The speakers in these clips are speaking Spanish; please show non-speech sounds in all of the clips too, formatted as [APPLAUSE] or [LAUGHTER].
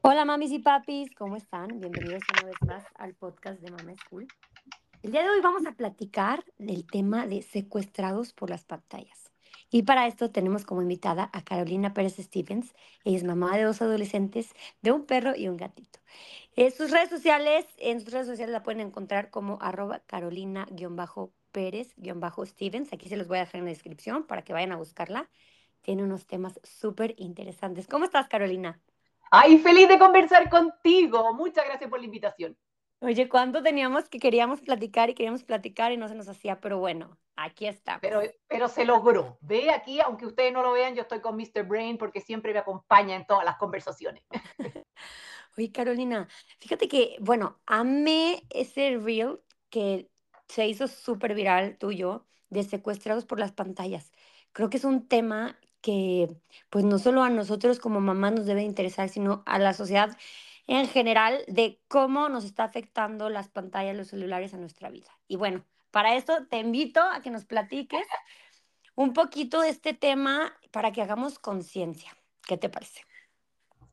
Hola mamis y papis, ¿cómo están? Bienvenidos una vez más al podcast de Mama School. El día de hoy vamos a platicar del tema de secuestrados por las pantallas. Y para esto tenemos como invitada a Carolina Pérez Stevens. Ella es mamá de dos adolescentes, de un perro y un gatito. En sus redes sociales, en sus redes sociales la pueden encontrar como arroba carolina-pérez-stevens. Aquí se los voy a dejar en la descripción para que vayan a buscarla. Tiene unos temas súper interesantes. ¿Cómo estás, Carolina? Ay, feliz de conversar contigo. Muchas gracias por la invitación. Oye, ¿cuánto teníamos que queríamos platicar y queríamos platicar y no se nos hacía? Pero bueno, aquí está. Pero, pero se logró. Ve aquí, aunque ustedes no lo vean, yo estoy con Mr. Brain porque siempre me acompaña en todas las conversaciones. [LAUGHS] Oye, Carolina, fíjate que, bueno, amé ese reel que se hizo súper viral tuyo de secuestrados por las pantallas. Creo que es un tema que pues no solo a nosotros como mamás nos debe interesar, sino a la sociedad en general de cómo nos está afectando las pantallas, los celulares a nuestra vida. Y bueno, para esto te invito a que nos platiques un poquito de este tema para que hagamos conciencia. ¿Qué te parece?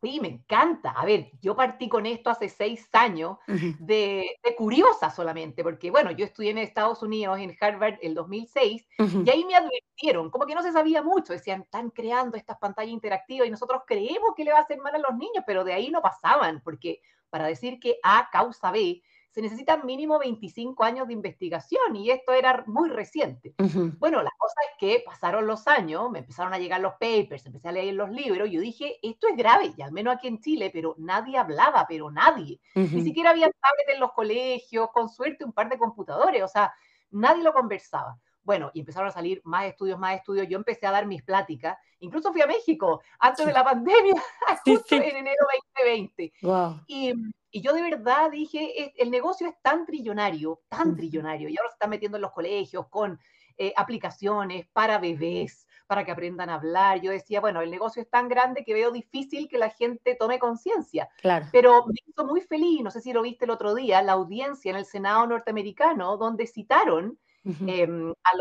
Sí, me encanta. A ver, yo partí con esto hace seis años de, curiosa solamente, porque bueno, yo estudié en Estados Unidos, en Harvard, el 2006, y ahí me advirtieron, como que no se sabía mucho, decían, están creando estas pantallas interactivas y nosotros creemos que le va a hacer mal a los niños, pero de ahí no pasaban, porque para decir que A causa B, se necesitan mínimo 25 años de investigación y esto era muy reciente. Bueno, la cosa es que pasaron los años, me empezaron a llegar los papers, empecé a leer los libros, y yo dije, esto es grave, y al menos aquí en Chile, pero nadie hablaba, pero nadie. Ni siquiera había tablets en los colegios, con suerte un par de computadores, o sea, nadie lo conversaba. Bueno, y empezaron a salir más estudios, más estudios. Yo empecé a dar mis pláticas. Incluso fui a México antes de la pandemia, [LAUGHS] justo en enero 2020. Wow. Y, y, yo de verdad dije, el negocio es tan trillonario, tan trillonario. Y ahora se está metiendo en los colegios con eh, aplicaciones para bebés, para que aprendan a hablar. Yo decía, bueno, el negocio es tan grande que veo difícil que la gente tome conciencia. Claro. Pero me hizo muy feliz, no sé si lo viste el otro día, la audiencia en el Senado norteamericano, donde citaron Em, a,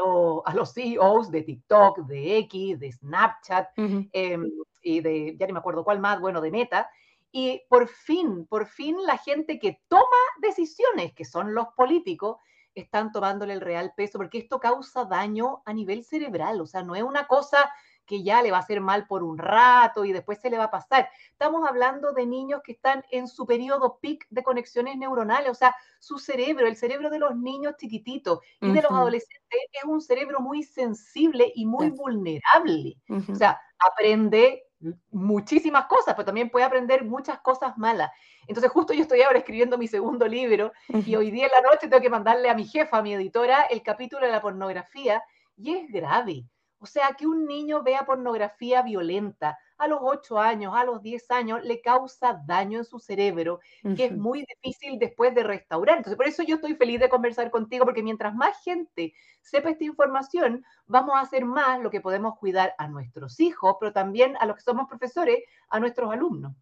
a, los CEOs de TikTok, de X, de Snapchat em, y de, ya ni me acuerdo cuál más, bueno, de Meta. Y por fin, por fin la gente que toma decisiones, que son los políticos, están tomándole el real peso, porque esto causa daño a nivel cerebral, o sea, no es una cosa que ya le va a hacer mal por un rato y después se le va a pasar. Estamos hablando de niños que están en su periodo peak de conexiones neuronales, o sea, su cerebro, el cerebro de los niños chiquititos y de los adolescentes es un cerebro muy sensible y muy vulnerable. O sea, aprende muchísimas cosas, pero también puede aprender muchas cosas malas. Entonces, justo yo estoy ahora escribiendo mi segundo libro y hoy día en la noche tengo que mandarle a mi jefa, a mi editora, el capítulo de la pornografía y es grave. O sea, que un niño vea pornografía violenta a los 8 años, a los 10 años, le causa daño en su cerebro, que es muy difícil después de restaurar. Entonces, por eso yo estoy feliz de conversar contigo, porque mientras más gente sepa esta información, vamos a hacer más lo que podemos cuidar a nuestros hijos, pero también a los que somos profesores, a nuestros alumnos.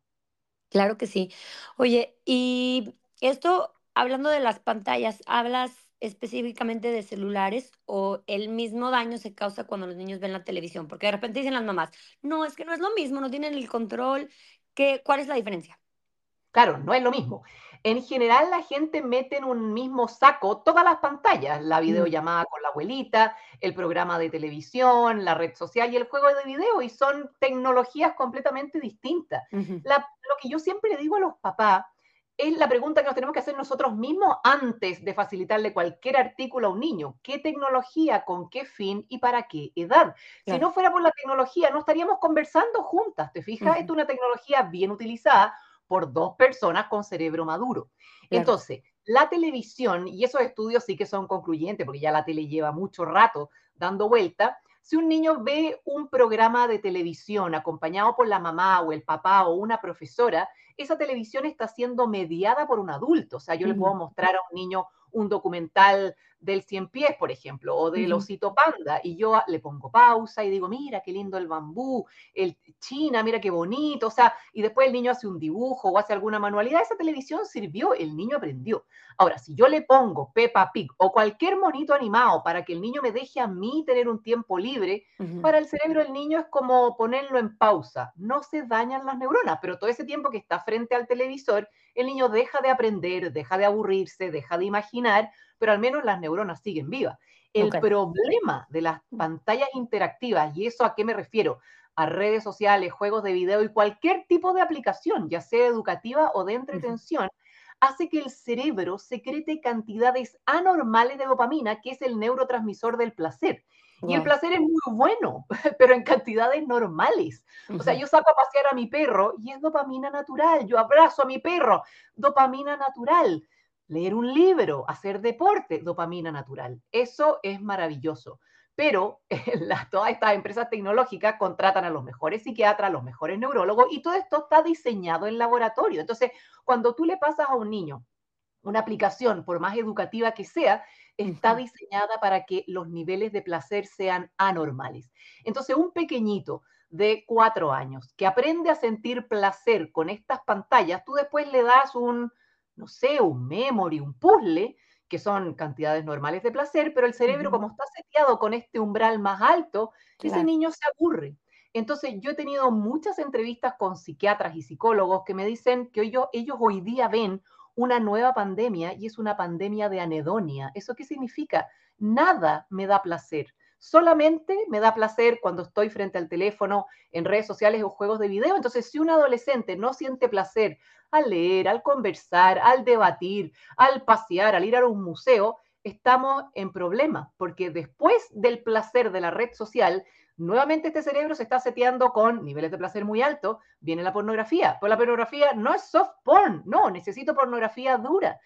Claro que sí. Oye, y esto, hablando de las pantallas, hablas específicamente de celulares o el mismo daño se causa cuando los niños ven la televisión? Porque de repente dicen las mamás, no, es que no es lo mismo, no tienen el control. ¿Qué, ¿Cuál es la diferencia? Claro, no es lo mismo. En general la gente mete en un mismo saco todas las pantallas, la videollamada con la abuelita, el programa de televisión, la red social y el juego de video, y son tecnologías completamente distintas. lo que yo siempre digo a los papás es la pregunta que nos tenemos que hacer nosotros mismos antes de facilitarle cualquier artículo a un niño. ¿Qué tecnología, con qué fin y para qué edad? Si no fuera por la tecnología, no estaríamos conversando juntas, ¿te fijas? es una tecnología bien utilizada por dos personas con cerebro maduro. Entonces, la televisión, y esos estudios sí que son concluyentes, porque ya la tele lleva mucho rato dando vuelta, si un niño ve un programa de televisión acompañado por la mamá o el papá o una profesora, esa televisión está siendo mediada por un adulto. O sea, yo le puedo mostrar a un niño un documental del cien pies, por ejemplo, o del osito panda, y yo le pongo pausa y digo, mira qué lindo el bambú, el China, mira qué bonito, o sea, y después el niño hace un dibujo o hace alguna manualidad, esa televisión sirvió, el niño aprendió. Ahora, si yo le pongo Peppa Pig o cualquier monito animado para que el niño me deje a mí tener un tiempo libre, para el cerebro del niño es como ponerlo en pausa, no se dañan las neuronas, pero todo ese tiempo que está frente al televisor, el niño deja de aprender, deja de aburrirse, deja de imaginar, pero al menos las neuronas siguen vivas. El problema de las pantallas interactivas, y eso a qué me refiero, a redes sociales, juegos de video y cualquier tipo de aplicación, ya sea educativa o de entretención, hace que el cerebro secrete cantidades anormales de dopamina, que es el neurotransmisor del placer. Y el placer es muy bueno, [LAUGHS] pero en cantidades normales. O sea, yo saco a pasear a mi perro y es dopamina natural. Yo abrazo a mi perro, dopamina natural. Leer un libro, hacer deporte, dopamina natural. Eso es maravilloso. Pero [LAUGHS] todas estas empresas tecnológicas contratan a los mejores psiquiatras, a los mejores neurólogos y todo esto está diseñado en laboratorio. Entonces, cuando tú le pasas a un niño una aplicación, por más educativa que sea, está diseñada para que los niveles de placer sean anormales. Entonces, un pequeñito de cuatro años que aprende a sentir placer con estas pantallas, tú después le das un, no sé, un memory, un puzzle, que son cantidades normales de placer, pero el cerebro, como está seteado con este umbral más alto, ese niño se aburre. Entonces, yo he tenido muchas entrevistas con psiquiatras y psicólogos que me dicen que ellos, ellos hoy día ven una nueva pandemia y es una pandemia de anedonia. ¿Eso qué significa? Nada me da placer. Solamente me da placer cuando estoy frente al teléfono, en redes sociales o juegos de video. Entonces, si un adolescente no siente placer al leer, al conversar, al debatir, al pasear, al ir a un museo, estamos en problemas, porque después del placer de la red social, nuevamente este cerebro se está seteando con niveles de placer muy altos, viene la pornografía. Pues la pornografía no es soft porn, no, necesito pornografía dura.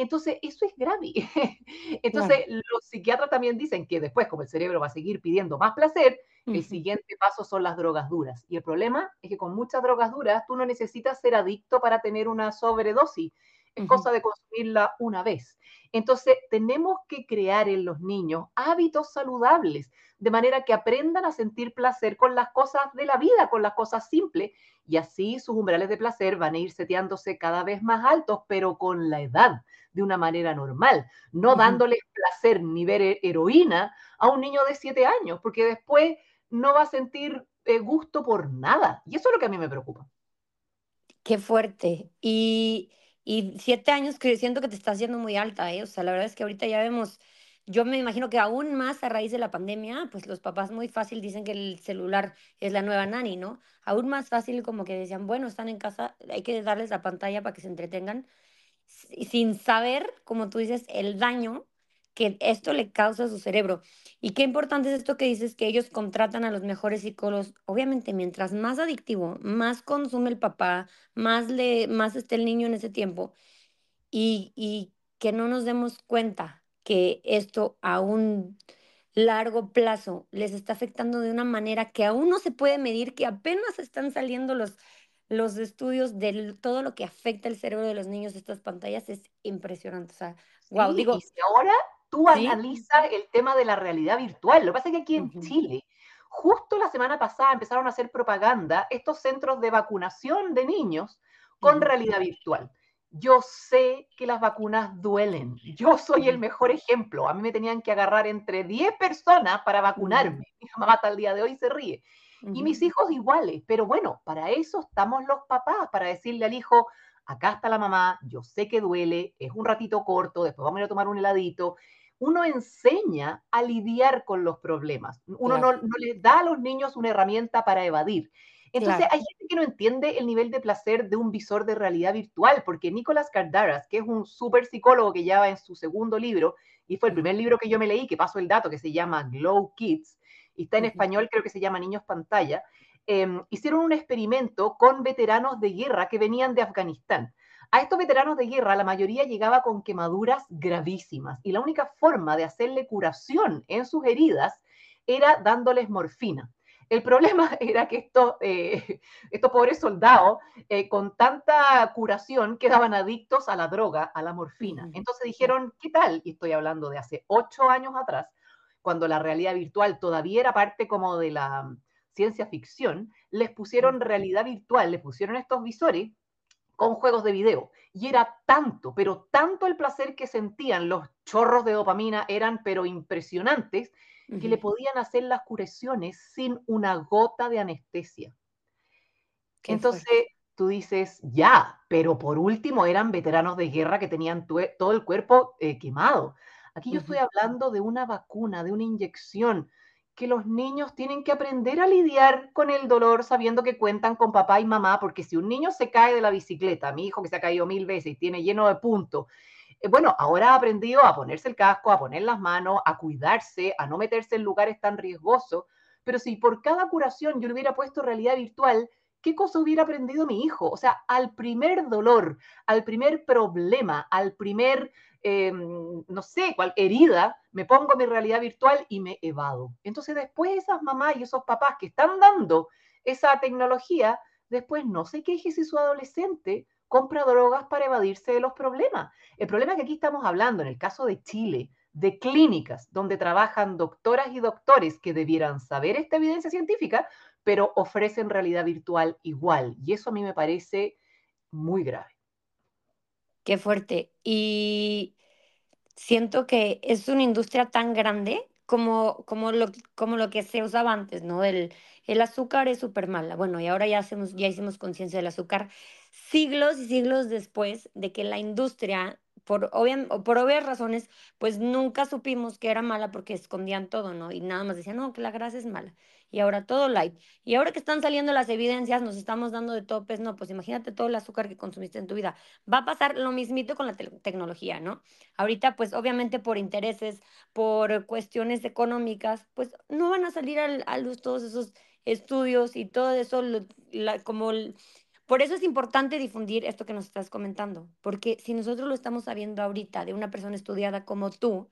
Entonces, eso es grave. [LAUGHS] Entonces, los psiquiatras también dicen que después, como el cerebro va a seguir pidiendo más placer, el siguiente paso son las drogas duras. Y el problema es que con muchas drogas duras, tú no necesitas ser adicto para tener una sobredosis. Es cosa de consumirla una vez. Entonces, tenemos que crear en los niños hábitos saludables, de manera que aprendan a sentir placer con las cosas de la vida, con las cosas simples, y así sus umbrales de placer van a ir seteándose cada vez más altos, pero con la edad, de una manera normal, no dándoles placer ni ver heroína a un niño de siete años, porque después no va a sentir eh, gusto por nada. Y eso es lo que a mí me preocupa. Qué fuerte. Y, y siete años siento que te está haciendo muy alta, ¿eh? O sea, la verdad es que ahorita ya vemos, yo me imagino que aún más a raíz de la pandemia, pues los papás muy fácil dicen que el celular es la nueva nani, ¿no? Aún más fácil como que decían, bueno, están en casa, hay que darles la pantalla para que se entretengan, sin saber, como tú dices, el daño que esto le causa a su cerebro. Y qué importante es esto que dices, que ellos contratan a los mejores psicólogos. Obviamente, mientras más adictivo, más consume el papá, más, le, más esté el niño en ese tiempo. Y, y que no nos demos cuenta que esto a un largo plazo les está afectando de una manera que aún no se puede medir, que apenas están saliendo los, los estudios de todo lo que afecta el cerebro de los niños estas pantallas es impresionante. O sea, wow, digo. Y ahora tú analizas el tema de la realidad virtual. Lo que pasa es que aquí en Chile, justo la semana pasada empezaron a hacer propaganda estos centros de vacunación de niños con realidad virtual. Yo sé que las vacunas duelen. Yo soy el mejor ejemplo. A mí me tenían que agarrar entre 10 personas para vacunarme. Mi mamá hasta el día de hoy se ríe. Y mis hijos iguales. Pero bueno, para eso estamos los papás, para decirle al hijo, acá está la mamá, yo sé que duele, es un ratito corto, después vamos a ir a tomar un heladito uno enseña a lidiar con los problemas. Uno no, no, les da a los niños una herramienta para evadir. Entonces hay gente que no entiende el nivel de placer de un visor de realidad virtual, porque Nicolás Cardaras, que es un súper psicólogo que ya va en su segundo libro, y fue el primer libro que yo me leí, que pasó el dato, que se llama Glow Kids, y está en español, creo que se llama Niños Pantalla, em, hicieron un experimento con veteranos de guerra que venían de Afganistán. A estos veteranos de guerra, la mayoría llegaba con quemaduras gravísimas y la única forma de hacerle curación en sus heridas era dándoles morfina. El problema [LAUGHS] era que estos, eh, estos pobres soldados, eh, con tanta curación, quedaban adictos a la droga, a la morfina. Entonces dijeron, ¿qué tal? Y estoy hablando de hace ocho años atrás, cuando la realidad virtual todavía era parte como de la ciencia ficción, les pusieron realidad virtual, les pusieron estos visores con juegos de video. Y era tanto, pero tanto el placer que sentían, los chorros de dopamina eran pero impresionantes, que le podían hacer las curaciones sin una gota de anestesia. Entonces tú dices, ya, pero por último eran veteranos de guerra que tenían todo el cuerpo eh, quemado. Aquí yo estoy hablando de una vacuna, de una inyección, que los niños tienen que aprender a lidiar con el dolor sabiendo que cuentan con papá y mamá, porque si un niño se cae de la bicicleta, mi hijo que se ha caído mil veces y tiene lleno de puntos, eh, bueno, ahora ha aprendido a ponerse el casco, a poner las manos, a cuidarse, a no meterse en lugares tan riesgosos, pero si por cada curación yo le hubiera puesto realidad virtual, ¿qué cosa hubiera aprendido mi hijo? O sea, al primer dolor, al primer problema, al primer Em, no sé, cual herida, me pongo mi realidad virtual y me evado. Entonces después esas mamás y esos papás que están dando esa tecnología, después no se queje si su adolescente compra drogas para evadirse de los problemas. El problema es que aquí estamos hablando, en el caso de Chile, de clínicas donde trabajan doctoras y doctores que debieran saber esta evidencia científica, pero ofrecen realidad virtual igual. Y eso a mí me parece muy grave. Qué fuerte. Y siento que es una industria tan grande como, como, lo, como lo que se usaba antes, ¿no? El, el azúcar es súper mala. Bueno, y ahora ya, hacemos, ya hicimos conciencia del azúcar siglos y siglos después de que la industria por, por obvias razones, pues nunca supimos que era mala porque escondían todo, ¿no? Y nada más decían, no, que la grasa es mala. Y ahora todo light. Y ahora que están saliendo las evidencias, nos estamos dando de topes, no, pues imagínate todo el azúcar que consumiste en tu vida. Va a pasar lo mismito con la tecnología, ¿no? Ahorita, pues obviamente por intereses, por cuestiones económicas, pues no van a salir a luz todos esos estudios y todo eso, como... Por eso es importante difundir esto que nos estás comentando, porque si nosotros lo estamos sabiendo ahorita de una persona estudiada como tú,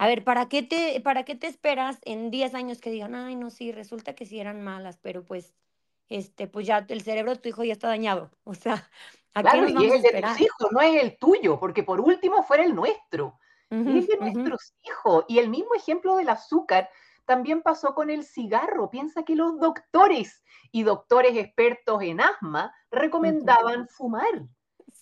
a ver, ¿para qué te, para qué te esperas en 10 años que digan, ay, no, sí, resulta que sí eran malas, pero pues, este, pues ya el cerebro de tu hijo ya está dañado? [LAUGHS] O sea, ¿a claro, qué nos y es el de tus hijos, no es el tuyo, porque por último fuera el nuestro. es de nuestros hijos. Y el mismo ejemplo del azúcar también pasó con el cigarro. Piensa que los doctores y doctores expertos en asma recomendaban fumar.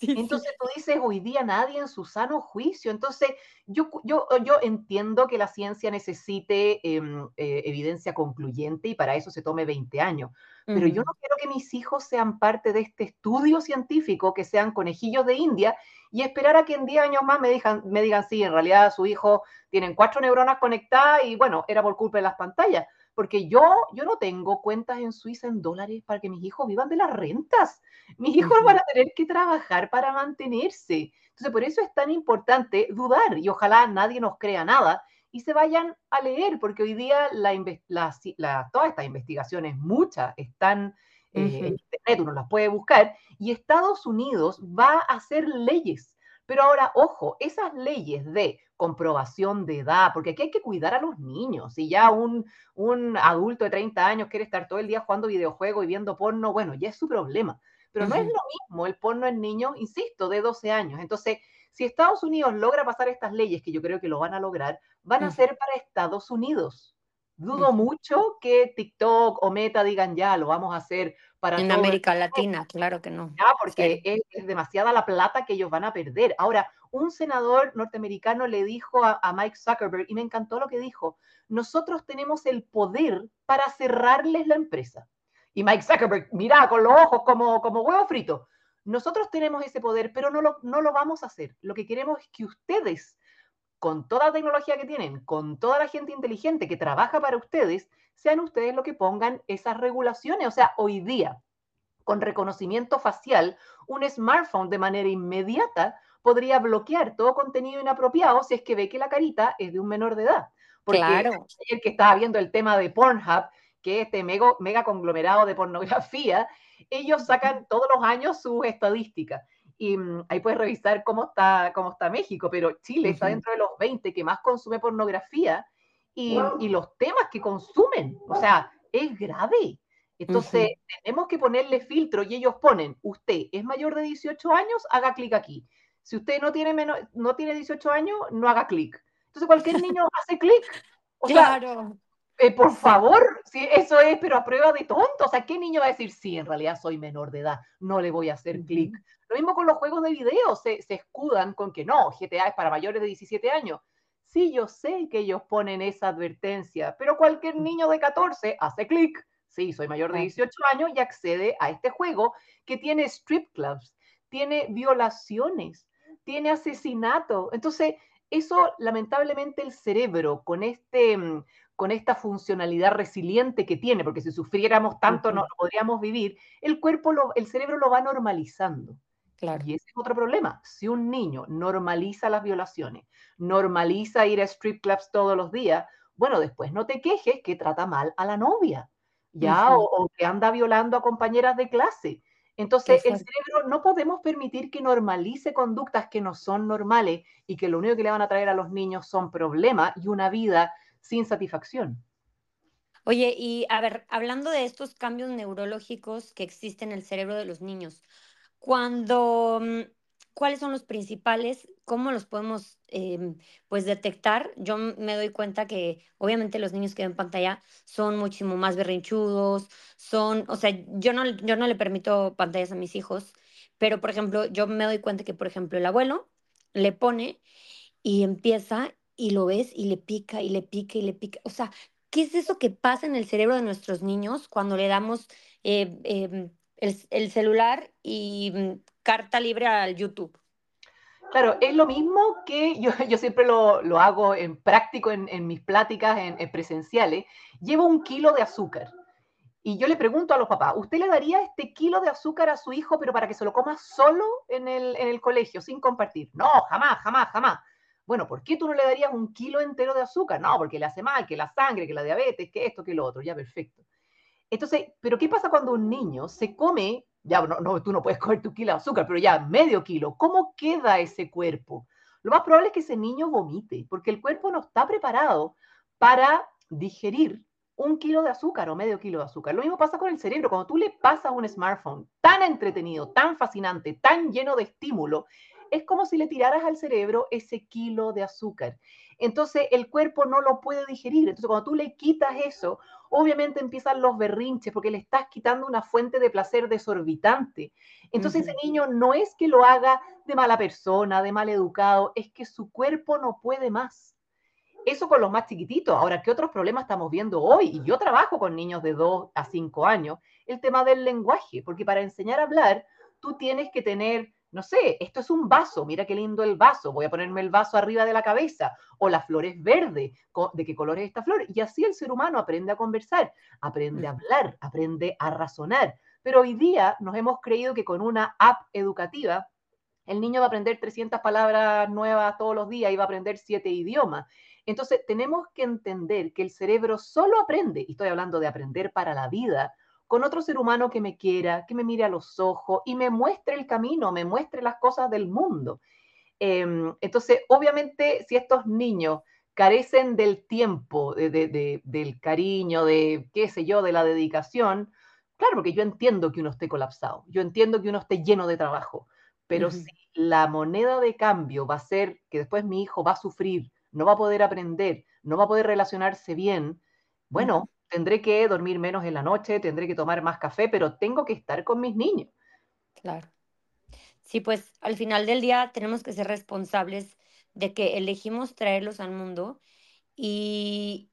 Entonces tú dices, hoy día nadie en su sano juicio. Entonces yo, yo, yo entiendo que la ciencia necesite em, eh, evidencia concluyente y para eso se tome 20 años. Pero yo no quiero que mis hijos sean parte de este estudio científico, que sean conejillos de India y esperar a que en 10 años más me digan, me digan, sí, en realidad su hijo tiene cuatro neuronas conectadas y bueno, era por culpa de las pantallas. Porque yo, yo no tengo cuentas en Suiza en dólares para que mis hijos vivan de las rentas. Mis hijos van a tener que trabajar para mantenerse. Entonces, por eso es tan importante dudar y ojalá nadie nos crea nada y se vayan a leer, porque hoy día la, la, todas estas investigaciones, muchas, están en Internet, uno las puede buscar, y Estados Unidos va a hacer leyes. Pero ahora, ojo, esas leyes de comprobación de edad, porque aquí hay que cuidar a los niños. Si ya un, un adulto de 30 años quiere estar todo el día jugando videojuegos y viendo porno, bueno, ya es su problema. Pero no es lo mismo el porno en niños, insisto, de 12 años. Entonces, si Estados Unidos logra pasar estas leyes, que yo creo que lo van a lograr, van a ser para Estados Unidos. Dudo mucho que TikTok o Meta digan ya, lo vamos a hacer para... En América Latina, claro que no. Porque es, demasiada la plata que ellos van a perder. Ahora, un senador norteamericano le dijo a, Mike Zuckerberg, y me encantó lo que dijo, nosotros tenemos el poder para cerrarles la empresa. Y Mike Zuckerberg, mira, con los ojos como, como huevo frito. Nosotros tenemos ese poder, pero no lo, no lo vamos a hacer. Lo que queremos es que ustedes con toda la tecnología que tienen, con toda la gente inteligente que trabaja para ustedes, sean ustedes los que pongan esas regulaciones. O sea, hoy día, con reconocimiento facial, un smartphone de manera inmediata podría bloquear todo contenido inapropiado si es que ve que la carita es de un menor de edad. Porque claro. el que estaba viendo el tema de Pornhub, que es este mega, mega conglomerado de pornografía, ellos sacan todos los años sus estadísticas y mm, ahí puedes revisar cómo está, cómo está México, pero Chile está dentro de los 20 que más consume pornografía y, y, los temas que consumen. O sea, es grave. Entonces, tenemos que ponerle filtro y ellos ponen, usted es mayor de 18 años, haga clic aquí. Si usted no tiene, menos, no tiene 18 años, no haga clic. Entonces, cualquier niño [LAUGHS] hace clic. claro. Eh, por favor, si eso es, pero a prueba de tonto. O sea, ¿qué niño va a decir, sí, en realidad soy menor de edad, no le voy a hacer clic? Lo mismo con los juegos de video, se, se, escudan con que no, GTA es para mayores de 17 años. Sí, yo sé que ellos ponen esa advertencia, pero cualquier niño de 14 hace clic. Sí, soy mayor de 18 años y accede a este juego que tiene strip clubs, tiene violaciones, tiene asesinato. Entonces, eso lamentablemente el cerebro con este mm, con esta funcionalidad resiliente que tiene, porque si sufriéramos tanto no podríamos vivir, el cuerpo, el cerebro lo va normalizando. Claro. Y ese es otro problema. Si un niño normaliza las violaciones, normaliza ir a strip clubs todos los días, bueno, después no te quejes que trata mal a la novia, ya, o, que anda violando a compañeras de clase. Entonces, el cerebro no podemos permitir que normalice conductas que no son normales y que lo único que le van a traer a los niños son problemas y una vida sin satisfacción. Oye, y a ver, hablando de estos cambios neurológicos que existen en el cerebro de los niños, cuando, mm, ¿cuáles son los principales? ¿Cómo los podemos em, pues detectar? Yo me doy cuenta que obviamente los niños que ven pantalla son muchísimo más berrinchudos, son, o sea, yo no, yo no le permito pantallas a mis hijos, pero por ejemplo, yo me doy cuenta que, por ejemplo, el abuelo le pone y empieza y lo ves y le pica y le pica y le pica. O sea, ¿qué es eso que pasa en el cerebro de nuestros niños cuando le damos eh, em, el, celular y mm, carta libre al YouTube? Claro, es lo mismo que yo, [LAUGHS] yo siempre lo, lo, hago en práctico en, en mis pláticas en, presenciales. Llevo un kilo de azúcar. Y yo le pregunto a los papás, ¿usted le daría este kilo de azúcar a su hijo, pero para que se lo coma solo en el, en el colegio, sin compartir? No, jamás, jamás, jamás. Bueno, ¿por qué tú no le darías un kilo entero de azúcar? No, porque le hace mal, que la sangre, que la diabetes, que esto, que lo otro, ya perfecto. Entonces, ¿pero qué pasa cuando un niño se come, ya no, tú no puedes [LAUGHS] comer tu kilo de azúcar, pero ya medio kilo, ¿cómo queda ese cuerpo? Lo más probable es que ese niño vomite, porque el cuerpo no está preparado para digerir un kilo de azúcar o medio kilo de azúcar. Lo mismo pasa con el cerebro. Cuando tú le pasas un smartphone tan entretenido, tan fascinante, tan lleno de estímulo, es como si le tiraras al cerebro ese kilo de azúcar. Entonces el cuerpo no lo puede digerir. Entonces cuando tú le quitas eso, obviamente empiezan los berrinches porque le estás quitando una fuente de placer desorbitante. Entonces ese niño no es que lo haga de mala persona, de mal educado, es que su cuerpo no puede más. Eso con los más chiquititos. Ahora, ¿qué otros problemas estamos viendo hoy? Y yo trabajo con niños de 2 a 5 años, el tema del lenguaje, porque para enseñar a hablar, tú tienes que tener no sé, esto es un vaso, mira qué lindo el vaso, voy a ponerme el vaso arriba de la cabeza, o la flor es verde, ¿de qué color es esta flor? Y así el ser humano aprende a conversar, aprende a hablar, aprende a razonar. Pero hoy día nos hemos creído que con una app educativa, el niño va a aprender 300 palabras nuevas todos los días y va a aprender siete idiomas. Entonces, tenemos que entender que el cerebro solo aprende, y estoy hablando de aprender para la vida, con otro ser humano que me quiera, que me mire a los ojos y me muestre el camino, me muestre las cosas del mundo. Em, entonces, obviamente, si estos niños carecen del tiempo, del cariño, de qué sé yo, de la dedicación, claro, porque yo entiendo que uno esté colapsado, yo entiendo que uno esté lleno de trabajo, pero si la moneda de cambio va a ser que después mi hijo va a sufrir, no va a poder aprender, no va a poder relacionarse bien, bueno, tendré que dormir menos en la noche, tendré que tomar más café, pero tengo que estar con mis niños. Claro. Sí, pues al final del día tenemos que ser responsables de que elegimos traerlos al mundo y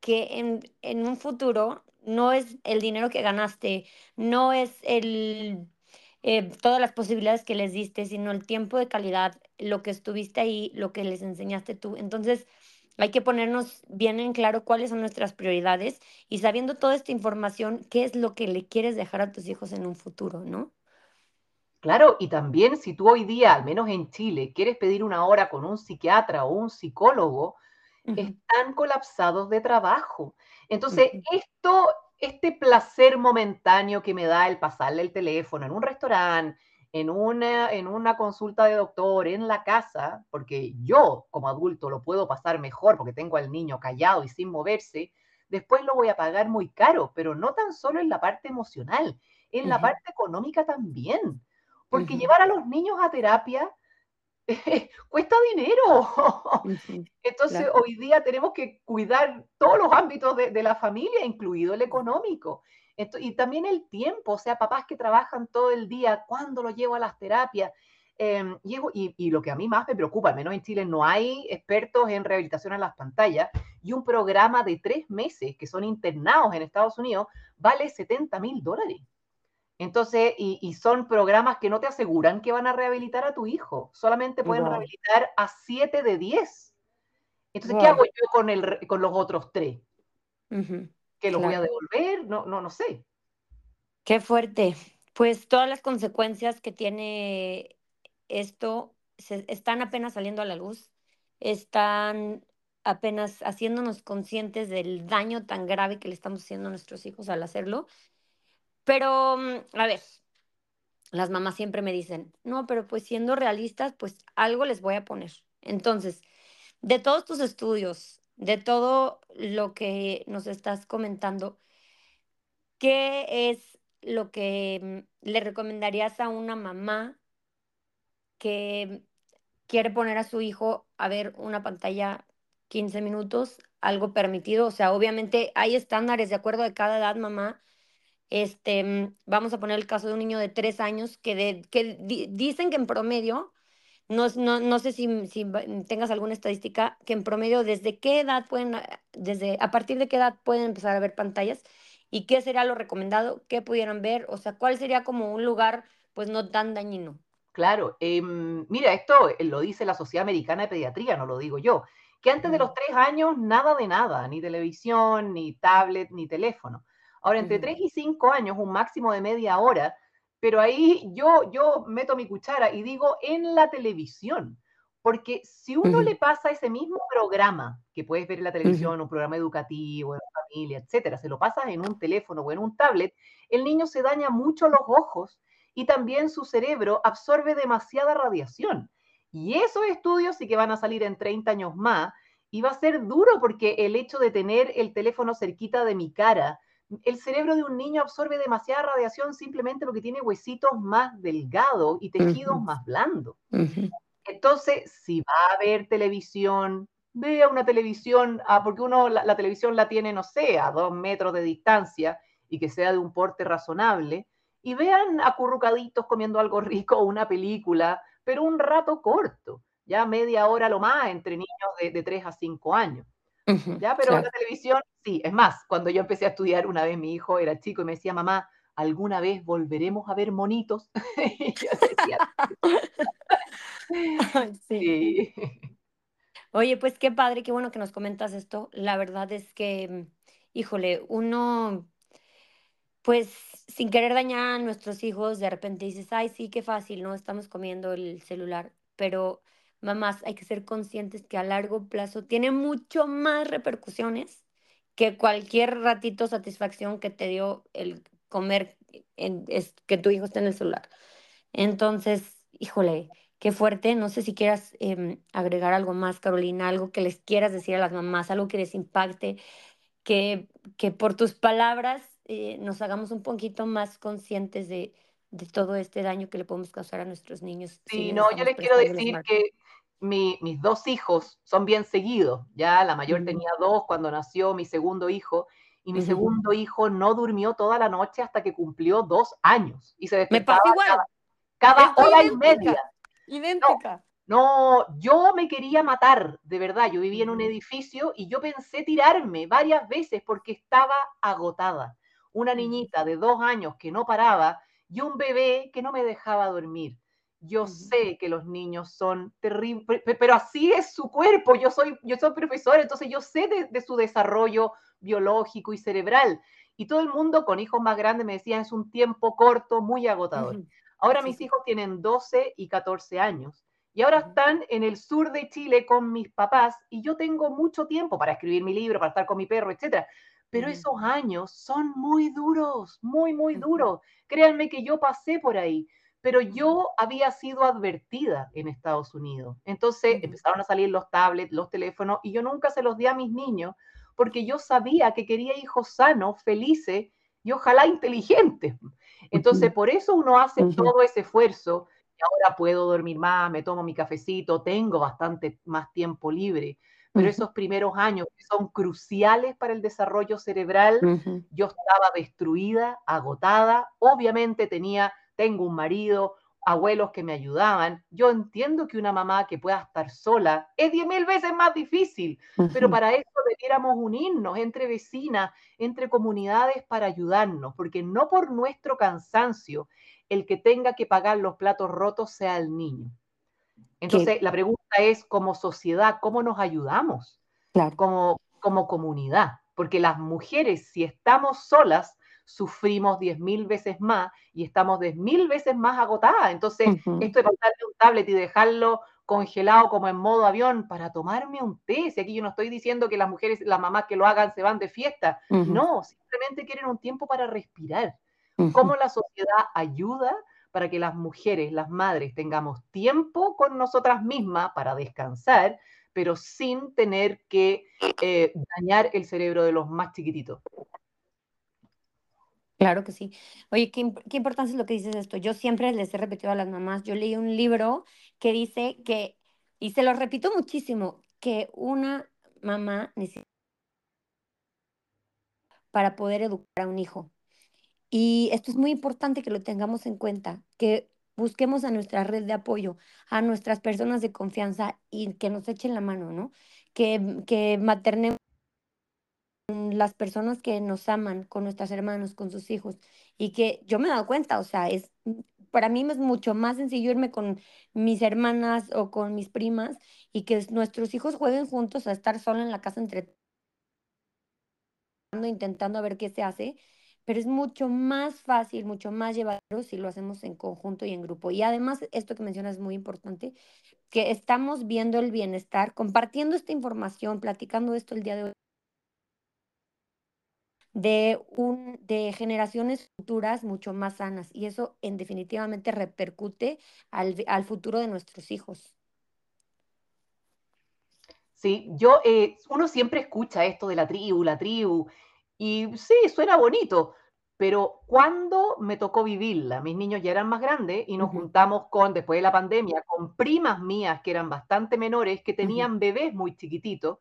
que en, en un futuro no es el dinero que ganaste, no es el, eh, todas las posibilidades que les diste, sino el tiempo de calidad, lo que estuviste ahí, lo que les enseñaste tú. Entonces, hay que ponernos bien en claro cuáles son nuestras prioridades y sabiendo toda esta información, qué es lo que le quieres dejar a tus hijos en un futuro, ¿no? Claro, y también si tú hoy día, al menos en Chile, quieres pedir una hora con un psiquiatra o un psicólogo, están colapsados de trabajo. Entonces, esto, este placer momentáneo que me da el pasarle el teléfono en un restaurante, en una, en una consulta de doctor, en la casa, porque yo como adulto lo puedo pasar mejor porque tengo al niño callado y sin moverse, después lo voy a pagar muy caro, pero no tan solo en la parte emocional, en la parte económica también. Porque llevar a los niños a terapia [LAUGHS] cuesta dinero. Entonces, Claro. hoy día tenemos que cuidar todos los ámbitos de, de la familia, incluido el económico. Y también el tiempo, o sea, papás que trabajan todo el día, ¿cuándo lo llevo a las terapias? Llego- y, y lo que a mí más me preocupa, al menos en Chile no hay expertos en rehabilitación en las pantallas, y un programa de tres meses que son internados en Estados Unidos vale 70 mil dólares. Entonces, y, y son programas que no te aseguran que van a rehabilitar a tu hijo, solamente pueden rehabilitar a 7 de 10. Entonces, ¿qué hago yo con, el, con los otros tres? Ujú. ¿Que los voy a devolver? No, no, no sé. Qué fuerte. Pues todas las consecuencias que tiene esto se están apenas saliendo a la luz, están apenas haciéndonos conscientes del daño tan grave que le estamos haciendo a nuestros hijos al hacerlo. Pero, mm, a ver, las mamás siempre me dicen, no, pero pues siendo realistas, pues algo les voy a poner. Entonces, de todos tus estudios, de todo lo que nos estás comentando, ¿qué es lo que mm, le recomendarías a una mamá que quiere poner a su hijo a ver una pantalla 15 minutos, algo permitido? O sea, obviamente hay estándares de acuerdo de cada edad, mamá. Este, mm, vamos a poner el caso de un niño de tres años que, de, que di- dicen que en promedio, no, no, no sé si, tengas alguna estadística, que en promedio desde qué edad pueden, desde, a partir de qué edad pueden empezar a ver pantallas y qué sería lo recomendado, qué pudieran ver, o sea, cuál sería como un lugar pues no tan dañino. Claro, em, mira, esto eh, lo dice la Sociedad Americana de Pediatría, no lo digo yo, que antes de los tres años nada de nada, ni televisión, ni tablet, ni teléfono. Ahora, entre tres y cinco años, un máximo de media hora, pero ahí yo, yo meto mi cuchara y digo en la televisión, porque si uno le pasa ese mismo programa que puedes ver en la televisión, un programa educativo, de familia, etcétera, se lo pasas en un teléfono o en un tablet, el niño se daña mucho los ojos y también su cerebro absorbe demasiada radiación. Y esos estudios sí que van a salir en 30 años más y va a ser duro porque el hecho de tener el teléfono cerquita de mi cara, el cerebro de un niño absorbe demasiada radiación simplemente porque tiene huesitos más delgados y tejidos más blandos. Entonces, si va a ver televisión, vea una televisión, ah, porque uno la, la, televisión la tiene, no sé, a dos metros de distancia y que sea de un porte razonable, y vean acurrucaditos comiendo algo rico o una película, pero un rato corto, ya media hora lo más entre niños de, de 3 a 5 años. Ya, pero la Claro. televisión, sí, es más, cuando yo empecé a estudiar una vez mi hijo era chico y me decía, mamá, ¿alguna vez volveremos a ver monitos? [LAUGHS] y yo decía, [LAUGHS] Ay, sí. sí. Oye, pues qué padre, qué bueno que nos comentas esto. La verdad es que, híjole, uno, pues sin querer dañar a nuestros hijos, de repente dices, ay, sí, qué fácil, ¿no? Estamos comiendo el celular, pero mamás, hay que ser conscientes que a largo plazo tiene mucho más repercusiones que cualquier ratito satisfacción que te dio el comer, en, es, que tu hijo esté en el celular. Entonces, híjole, qué fuerte. No sé si quieras em, agregar algo más, Carolina, algo que les quieras decir a las mamás, algo que les impacte, que, que por tus palabras eh, nos hagamos un poquito más conscientes de, de todo este daño que le podemos causar a nuestros niños Sí, no, yo les quiero decir que mi- mis dos hijos son bien seguidos. Ya la mayor tenía dos cuando nació mi segundo hijo, y mi segundo hijo no durmió toda la noche hasta que cumplió dos años y se Me despertaba cada, igual, cada estoy hora y media. idéntica, No, no, yo me quería matar, de verdad. Yo vivía en un edificio y yo pensé tirarme varias veces porque estaba agotada. Una niñita de dos años que no paraba y un bebé que no me dejaba dormir. Yo sé que los niños son terribles, pero así es su cuerpo. Yo soy, yo soy profesora, entonces yo sé de, de su desarrollo biológico y cerebral. Y todo el mundo con hijos más grandes me decían, es un tiempo corto, muy agotador. Ahora Sí, mis hijos tienen 12 y 14 años y ahora están en el sur de Chile con mis papás y yo tengo mucho tiempo para escribir mi libro, para estar con mi perro, etcétera. Pero esos años son muy duros, muy, muy duros. Créanme que yo pasé por ahí, pero yo había sido advertida en Estados Unidos. Entonces ujú, empezaron a salir los tablets, los teléfonos y yo nunca se los di a mis niños porque yo sabía que quería hijos sanos, felices y ojalá inteligentes. Entonces, por eso uno hace todo ese esfuerzo y ahora puedo dormir más, me tomo mi cafecito, tengo bastante más tiempo libre. Pero esos primeros años que son cruciales para el desarrollo cerebral, yo estaba destruida, agotada, obviamente tenía, tengo un marido, abuelos que me ayudaban. Yo entiendo que una mamá que pueda estar sola es diez mil veces más difícil, pero para eso debiéramos unirnos entre vecinas, entre comunidades para ayudarnos, porque no por nuestro cansancio el que tenga que pagar los platos rotos sea el niño. Entonces, la pregunta es, como sociedad, ¿cómo nos ayudamos? Como, como comunidad. Porque las mujeres, si estamos solas, sufrimos diez mil veces más y estamos diez mil veces más agotadas. Entonces, esto de pasarle un tablet y dejarlo congelado como en modo avión para tomarme un té, si aquí yo no estoy diciendo que las mujeres, las mamás que lo hagan se van de fiesta, no, simplemente quieren un tiempo para respirar. ¿Cómo la sociedad ayuda para que las mujeres, las madres, tengamos tiempo con nosotras mismas para descansar, pero sin tener que eh, dañar el cerebro de los más chiquititos? Claro que sí. Oye, qué, qué importante es lo que dices esto. Yo siempre les he repetido a las mamás, yo leí un libro que dice que, y se lo repito muchísimo, que una mamá necesita para poder educar a un hijo. Y esto es muy importante que lo tengamos en cuenta, que busquemos a nuestra red de apoyo, a nuestras personas de confianza y que nos echen la mano, ¿no? Que, que maternemos las personas que nos aman, con nuestros hermanos, con sus hijos, y que yo me he dado cuenta, o sea, es, para mí es mucho más sencillo irme con mis hermanas o con mis primas y que nuestros hijos jueguen juntos a estar solo en la casa entre intentando ver qué se hace, pero es mucho más fácil, mucho más llevadero si lo hacemos en conjunto y en grupo. Y además, esto que mencionas es muy importante, que estamos viendo el bienestar, compartiendo esta información, platicando esto el día de hoy de, un, de generaciones futuras mucho más sanas y eso en definitivamente repercute al, al futuro de nuestros hijos. Sí, yo, eh, uno siempre escucha esto de la tribu, la tribu, y sí, suena bonito, pero cuando me tocó vivirla, mis niños ya eran más grandes y nos juntamos con, después de la pandemia, con primas mías que eran bastante menores, que tenían bebés muy chiquititos,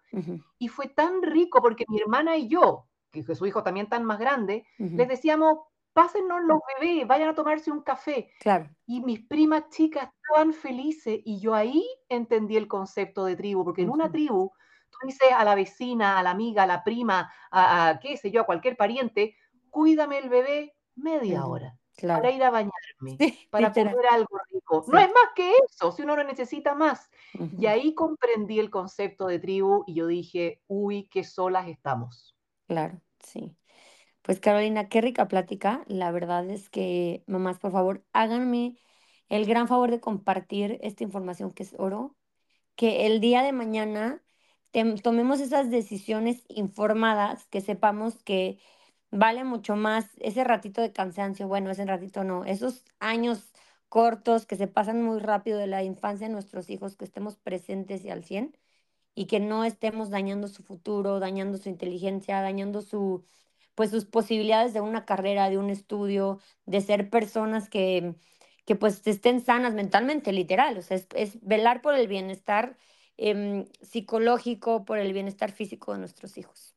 y fue tan rico porque mi hermana y yo, que su hijo también tan más grande, les decíamos, pásennos los bebés, vayan a tomarse un café. Claro. Y mis primas chicas estaban felices y yo ahí entendí el concepto de tribu, porque en una tribu tú dices a la vecina, a la amiga, a la prima, a, qué sé yo, a cualquier pariente, cuídame el bebé media hora. Para ir a bañarme, para comer algo rico. No es más que eso, si uno lo necesita más. Y ahí comprendí el concepto de tribu y yo dije, uy, qué solas estamos. Claro. Sí. Pues Carolina, qué rica plática. La verdad es que, mamás, por favor, háganme el gran favor de compartir esta información que es oro, que el día de mañana tomemos esas decisiones informadas, que sepamos que vale mucho más ese ratito de cansancio, bueno, ese ratito no, esos años cortos que se pasan muy rápido de la infancia de nuestros hijos, que estemos presentes y al 100 y que no estemos dañando su futuro, dañando su inteligencia, dañando su, pues sus posibilidades de una carrera, de un estudio, de ser personas que, que pues estén sanas mentalmente, literal. O sea, es, velar por el bienestar em, psicológico, por el bienestar físico de nuestros hijos.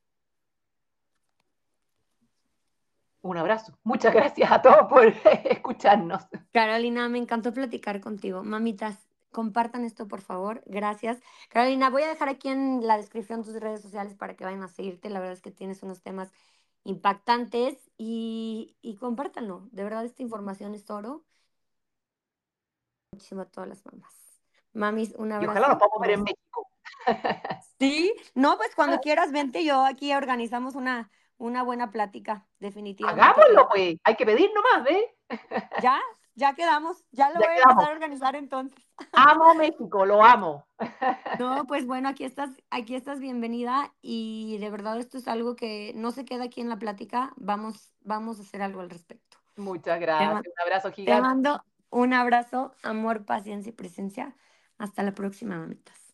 Un abrazo. Muchas gracias a todos por [LAUGHS] escucharnos. Carolina, me encantó platicar contigo. Mamitas, compartan esto, por favor. Gracias. Carolina, voy a dejar aquí en la descripción tus redes sociales para que vayan a seguirte. La verdad es que tienes unos temas impactantes y, y compártanlo. De verdad, esta información es oro. Muchísimo a todas las mamás. Mamis, un abrazo. ojalá nos podamos ver en México. [LAUGHS] Sí, no, pues cuando [LAUGHS] quieras, vente yo aquí organizamos una, una buena plática, definitivamente. Hagámoslo, pues. Hay que pedir nomás, ¿ves? Ya, ya quedamos, ya lo voy a empezar a organizar entonces. Amo México, lo amo. [LAUGHS] No, pues bueno, aquí estás, aquí estás bienvenida y de verdad esto es algo que no se queda aquí en la plática, vamos, vamos a hacer algo al respecto. Muchas gracias, un abrazo gigante. Te mando un abrazo, amor, paciencia y presencia. Hasta la próxima, mamitas.